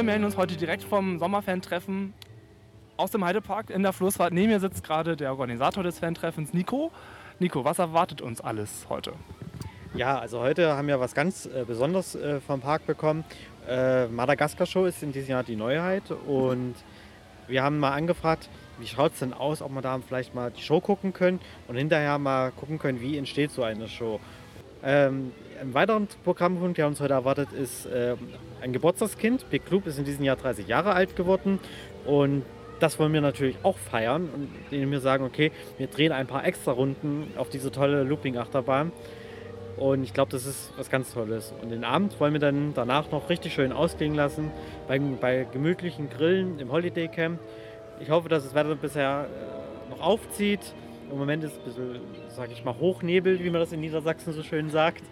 Wir melden uns heute direkt vom Sommerfan-Treffen aus dem Heidepark in der Flussfahrt. Neben mir sitzt gerade der Organisator des Fan-Treffens, Nico. Nico, was erwartet uns alles heute? Ja, also heute haben wir was ganz äh, Besonderes äh, vom Park bekommen. Äh, Madagaskar-Show ist in diesem Jahr die Neuheit und wir haben mal angefragt, wie schaut es denn aus, ob wir da vielleicht mal die Show gucken können und hinterher mal gucken können, wie entsteht so eine Show. Ähm, ein weiterer Programmpunkt, der uns heute erwartet, ist äh, ein Geburtstagskind. Big Club ist in diesem Jahr 30 Jahre alt geworden und das wollen wir natürlich auch feiern und indem wir sagen, okay, wir drehen ein paar extra Runden auf diese tolle Looping-Achterbahn. Und ich glaube, das ist was ganz Tolles. Und den Abend wollen wir dann danach noch richtig schön ausklingen lassen, bei, bei gemütlichen Grillen im Holiday Camp. Ich hoffe, dass das Wetter bisher äh, noch aufzieht. Im Moment ist es ein bisschen, sage ich mal, Hochnebel, wie man das in Niedersachsen so schön sagt.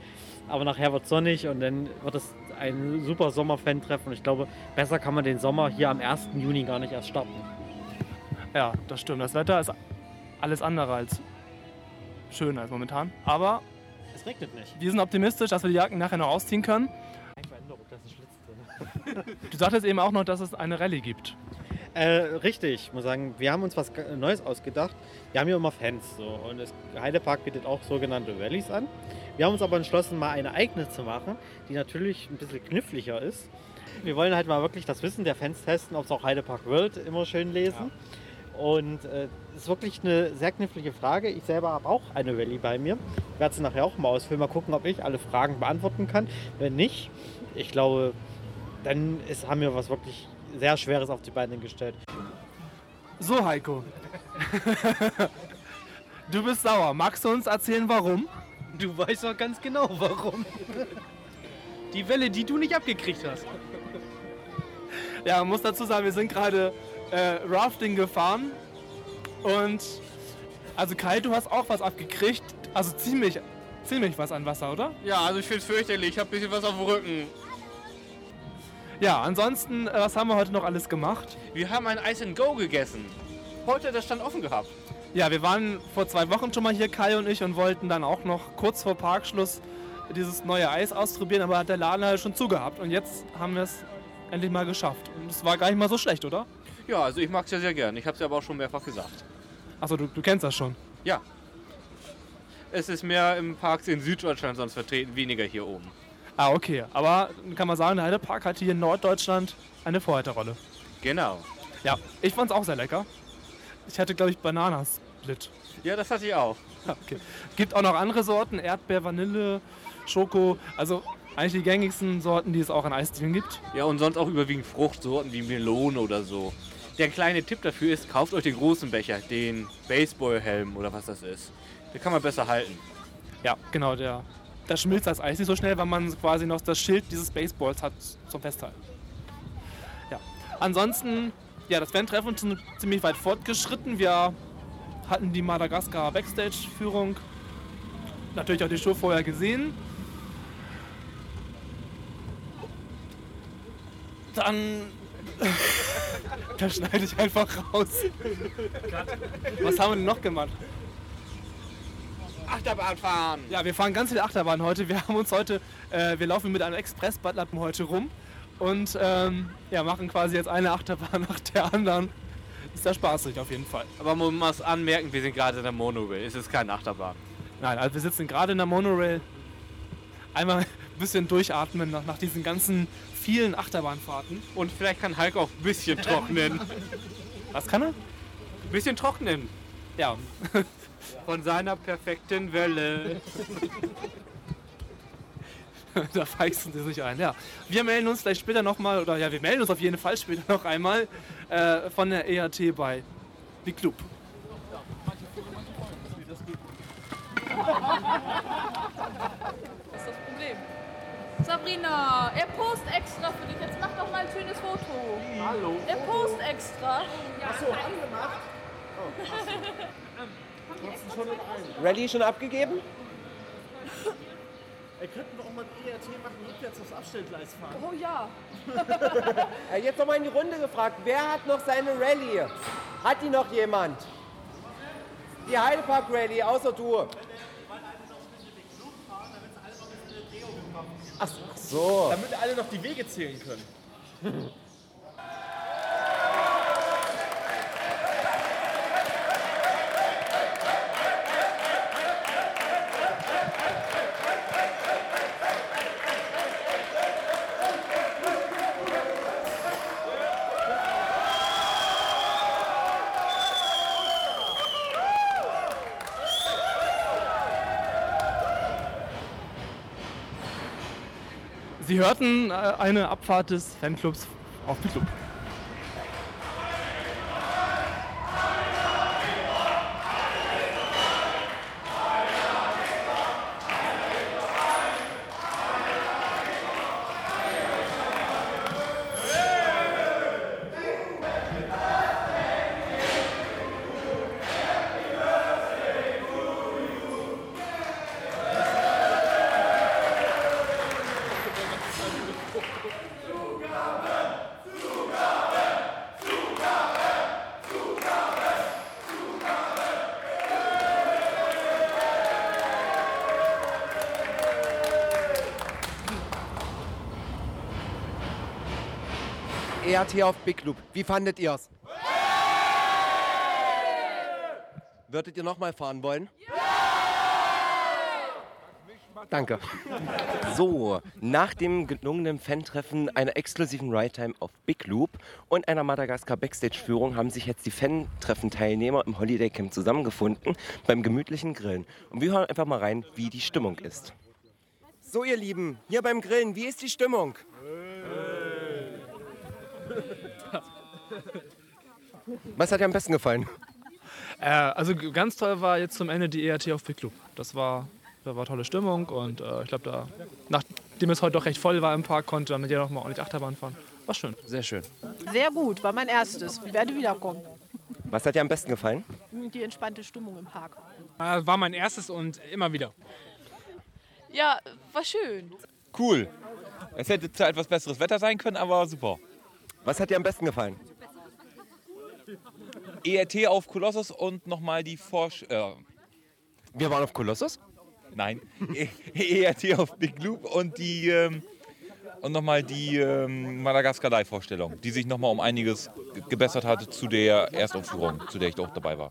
Aber nachher wird es sonnig und dann wird es ein super Sommerfan-Treffen. Und ich glaube, besser kann man den Sommer hier am 1. Juni gar nicht erst starten. Ja, das stimmt. Das Wetter ist alles andere als schön als momentan. Aber Es regnet nicht. wir sind optimistisch, dass wir die Jacken nachher noch ausziehen können. Veränderung, da ist ein Schlitz drin. Du sagtest eben auch noch, dass es eine Rallye gibt. Äh, richtig, ich muss sagen, wir haben uns was Neues ausgedacht. Wir haben ja immer Fans so und das Heidepark bietet auch sogenannte Rallyes an. Wir haben uns aber entschlossen, mal eine eigene zu machen, die natürlich ein bisschen kniffliger ist. Wir wollen halt mal wirklich das Wissen der Fans testen, ob sie auch Heidepark World immer schön lesen. Und äh, das ist wirklich eine sehr knifflige Frage. Ich selber habe auch eine Rallye bei mir. Ich werde sie nachher auch mal ausfüllen, mal gucken, ob ich alle Fragen beantworten kann. Wenn nicht, ich glaube, dann ist, haben wir was wirklich sehr Schweres auf die Beine gestellt. So, Heiko. du bist sauer. Magst du uns erzählen, warum? Du weißt doch ganz genau warum. Die Welle, die du nicht abgekriegt hast. Ja, man muss dazu sagen, wir sind gerade äh, Rafting gefahren. Und also Kai, du hast auch was abgekriegt. Also ziemlich, ziemlich was an Wasser, oder? Ja, also ich find's fürchterlich. Ich hab ein bisschen was auf dem Rücken. Ja, ansonsten, äh, was haben wir heute noch alles gemacht? Wir haben ein Ice and Go gegessen. Heute hat der Stand offen gehabt. Ja, wir waren vor zwei Wochen schon mal hier, Kai und ich, und wollten dann auch noch kurz vor Parkschluss dieses neue Eis ausprobieren, aber hat der Laden halt schon zugehabt. Und jetzt haben wir es endlich mal geschafft. Und es war gar nicht mal so schlecht, oder? Ja, also ich mag's ja sehr gern. Ich hab's ja aber auch schon mehrfach gesagt. Achso, du, du kennst das schon. Ja. Es ist mehr im Parks in Süddeutschland sonst vertreten, weniger hier oben. Ah, okay. Aber kann man sagen, der Heidepark hat hier in Norddeutschland eine Vorreiterrolle. Genau. Ja, ich fand's auch sehr lecker. Ich hatte, glaube ich, Bananasplit. Ja, das hatte ich auch. Okay. Gibt auch noch andere Sorten, Erdbeer, Vanille, Schoko. Also eigentlich die gängigsten Sorten, die es auch an Eisdielen gibt. Ja, und sonst auch überwiegend Fruchtsorten wie Melone oder so. Der kleine Tipp dafür ist, kauft euch den großen Becher, den Baseballhelm oder was das ist. Den kann man besser halten. Ja, genau, der, da schmilzt das Eis nicht so schnell, weil man quasi noch das Schild dieses Baseballs hat zum Festhalten. Ja. Ansonsten, ja, das Fan-Treffen ist ziemlich weit fortgeschritten. Wir hatten die Madagaskar Backstage-Führung, natürlich auch die Show vorher gesehen. Dann. da schneide ich einfach raus. Was haben wir denn noch gemacht? Achterbahn fahren! Ja, wir fahren ganz viele Achterbahnen heute. Wir haben uns heute, äh, wir laufen mit einem Express-Badlappen heute rum und ähm, ja, machen quasi jetzt eine Achterbahn nach der anderen. Ist ja spaßig auf jeden Fall. Aber man muss anmerken, wir sind gerade in der Monorail. Es ist keine Achterbahn. Nein, also wir sitzen gerade in der Monorail. Einmal ein bisschen durchatmen nach, nach diesen ganzen vielen Achterbahnfahrten. Und vielleicht kann Hulk auch ein bisschen trocknen. Was kann er? Ein bisschen trocknen. Ja, Von seiner perfekten Welle. da feixen sie sich ein. Ja, wir melden uns vielleicht später nochmal, oder ja, wir melden uns auf jeden Fall später noch einmal äh, von der EAT bei The Club. Das ist das Problem. Sabrina, er post extra für dich. Jetzt mach doch mal ein schönes Foto. Hallo. Er post extra. Ja, Rallye schon abgegeben? Wir könnten auch mal ein ERT machen, rückwärts aufs Abstellgleis fahren. Oh ja. Jetzt nochmal in die Runde gefragt. Wer hat noch seine Rallye? Hat die noch jemand? Die Heidepark Rallye, außer du. Ach so. Damit alle noch die Wege zählen können. Sie hörten äh, eine Abfahrt des Fanclubs auf Bitloop. ERT auf Big Loop. Wie fandet ihr's? Würdet ihr nochmal fahren wollen? Danke. So, nach dem gelungenen Fan-Treffen, einer exklusiven Ride-Time auf Big Loop und einer Madagaskar Backstage-Führung haben sich jetzt die Fan-Treffen-Teilnehmer im Holiday Camp zusammengefunden beim gemütlichen Grillen. Und wir hören einfach mal rein, wie die Stimmung ist. So, ihr Lieben, hier beim Grillen, wie ist die Stimmung? Was hat dir am besten gefallen? Äh, also ganz toll war jetzt zum Ende die ERT auf Big Loop. Das war, da war tolle Stimmung und äh, ich glaube, da, nachdem es heute doch recht voll war im Park, konnte dann mit dir noch mal ordentlich Achterbahn fahren. War schön. Sehr schön. Sehr gut, war mein erstes. Ich werde wiederkommen. Was hat dir am besten gefallen? Die entspannte Stimmung im Park. Äh, War mein erstes und immer wieder. Ja, war schön. Cool. Es hätte zwar etwas besseres Wetter sein können, aber super. Was hat dir am besten gefallen? ERT auf Kolossus und nochmal die Forsch... Äh, Wir waren auf Kolossus? nein. ERT auf Big Loop und die... Ähm, und nochmal die ähm, Madagaskar Live-Vorstellung, die sich nochmal um einiges ge- gebessert hat zu der Erstaufführung, zu der ich auch dabei war.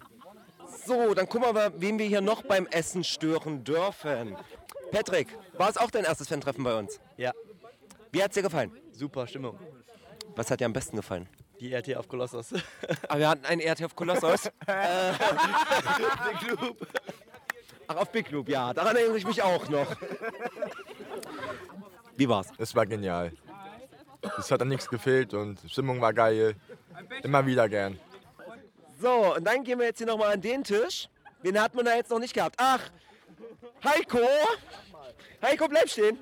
So, dann gucken wir mal, wen wir hier noch beim Essen stören dürfen. Patrick, war es auch dein erstes Fan-Treffen bei uns? Ja. Wie hat's dir gefallen? Super Stimmung. Was hat dir am besten gefallen? Die RT auf Kolossus. Ah, wir hatten einen ERT auf Kolossus. äh, Big Loop. Ach, auf Big Loop, ja. Daran erinnere ich mich auch noch. Wie war's? Es war genial. Es hat an nichts gefehlt und die Stimmung war geil. Immer wieder gern. So, und dann gehen wir jetzt hier nochmal an den Tisch. Wen hat man da jetzt noch nicht gehabt? Ach, Heiko! Heiko, bleib stehen.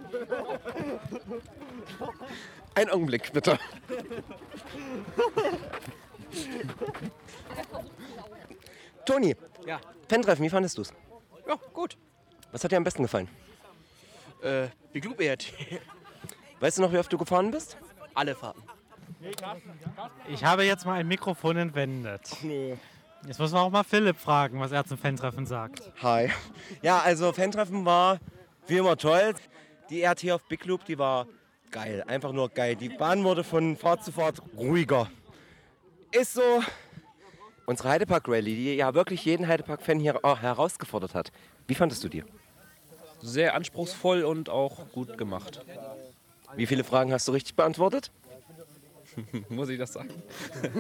Ein Augenblick, bitte. Toni, Ja. Fan-Treffen, wie fandest du's? Ja, gut. Was hat dir am besten gefallen? Äh, Big Loop ERT. Weißt du noch, wie oft du gefahren bist? Alle Fahrten. Ich habe jetzt mal ein Mikrofon entwendet. Jetzt muss man auch mal Philipp fragen, was er zum Fan-Treffen sagt. Hi. Ja, also Fan-Treffen war wie immer toll. Die RT auf Big Loop, die war geil. Einfach nur geil. Die Bahn wurde von Fahrt zu Fahrt ruhiger. Ist so. Unsere Heidepark Rallye, die ja wirklich jeden Heidepark-Fan hier auch herausgefordert hat. Wie fandest du die? Sehr anspruchsvoll und auch gut gemacht. Wie viele Fragen hast du richtig beantwortet? Muss ich das sagen?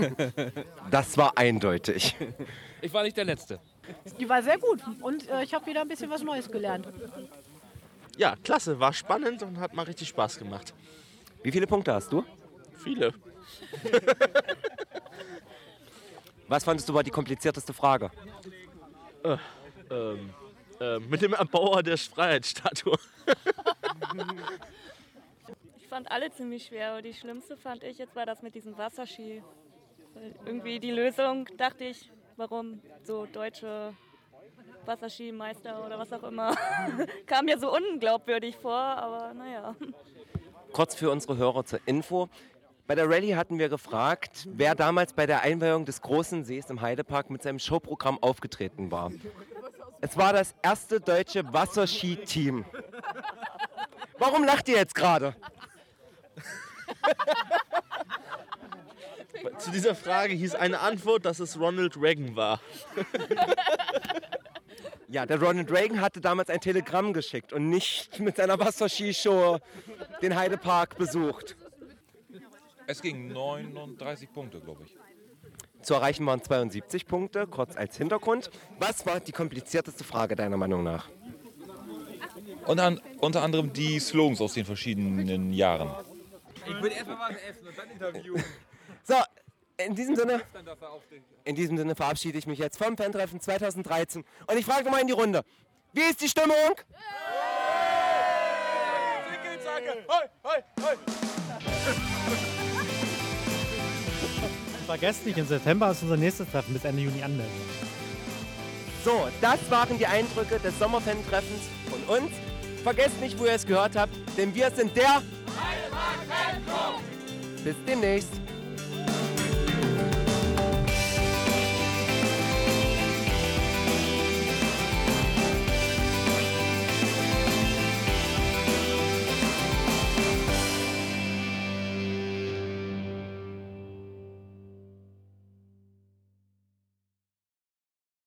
Das war eindeutig. Ich war nicht der Letzte. Die war sehr gut und äh, ich habe wieder ein bisschen was Neues gelernt. Ja, klasse. War spannend und hat mal richtig Spaß gemacht. Wie viele Punkte hast du? Viele. Was fandest du war die komplizierteste Frage? Ähm, äh, mit dem Erbauer der Freiheitsstatue. Ich fand alle ziemlich schwer, aber die schlimmste fand ich jetzt war das mit diesem Wasserski. Irgendwie die Lösung, dachte ich, warum so deutsche Wasserskimeister oder was auch immer, kam mir so unglaubwürdig vor, aber naja. Kurz für unsere Hörer zur Info. Bei der Rallye hatten wir gefragt, wer damals bei der Einweihung des großen Sees im Heidepark mit seinem Showprogramm aufgetreten war. Es war das erste deutsche Wasserski-Team. Warum lacht ihr jetzt gerade? Zu dieser Frage hieß eine Antwort, dass es Ronald Reagan war. Ja, der Ronald Reagan hatte damals ein Telegramm geschickt und nicht mit seiner Wasserskishow den Heidepark besucht. Es ging 39 Punkte, glaube ich. Zu erreichen waren 72 Punkte, kurz als Hintergrund. Was war die komplizierteste Frage deiner Meinung nach? Und an, unter anderem die Slogans aus den verschiedenen Jahren. Ich würde erstmal was essen und dann interviewen. In diesem Sinne, in diesem Sinne verabschiede ich mich jetzt vom Fan-Treffen 2013 und ich frage nochmal in die Runde. Wie ist die Stimmung? Vergesst nicht, im September ist unser nächstes Treffen bis Ende Juni anmelden. So, das waren die Eindrücke des Sommerfan-Treffens von uns. Vergesst nicht, wo ihr es gehört habt, denn wir sind der Bis demnächst.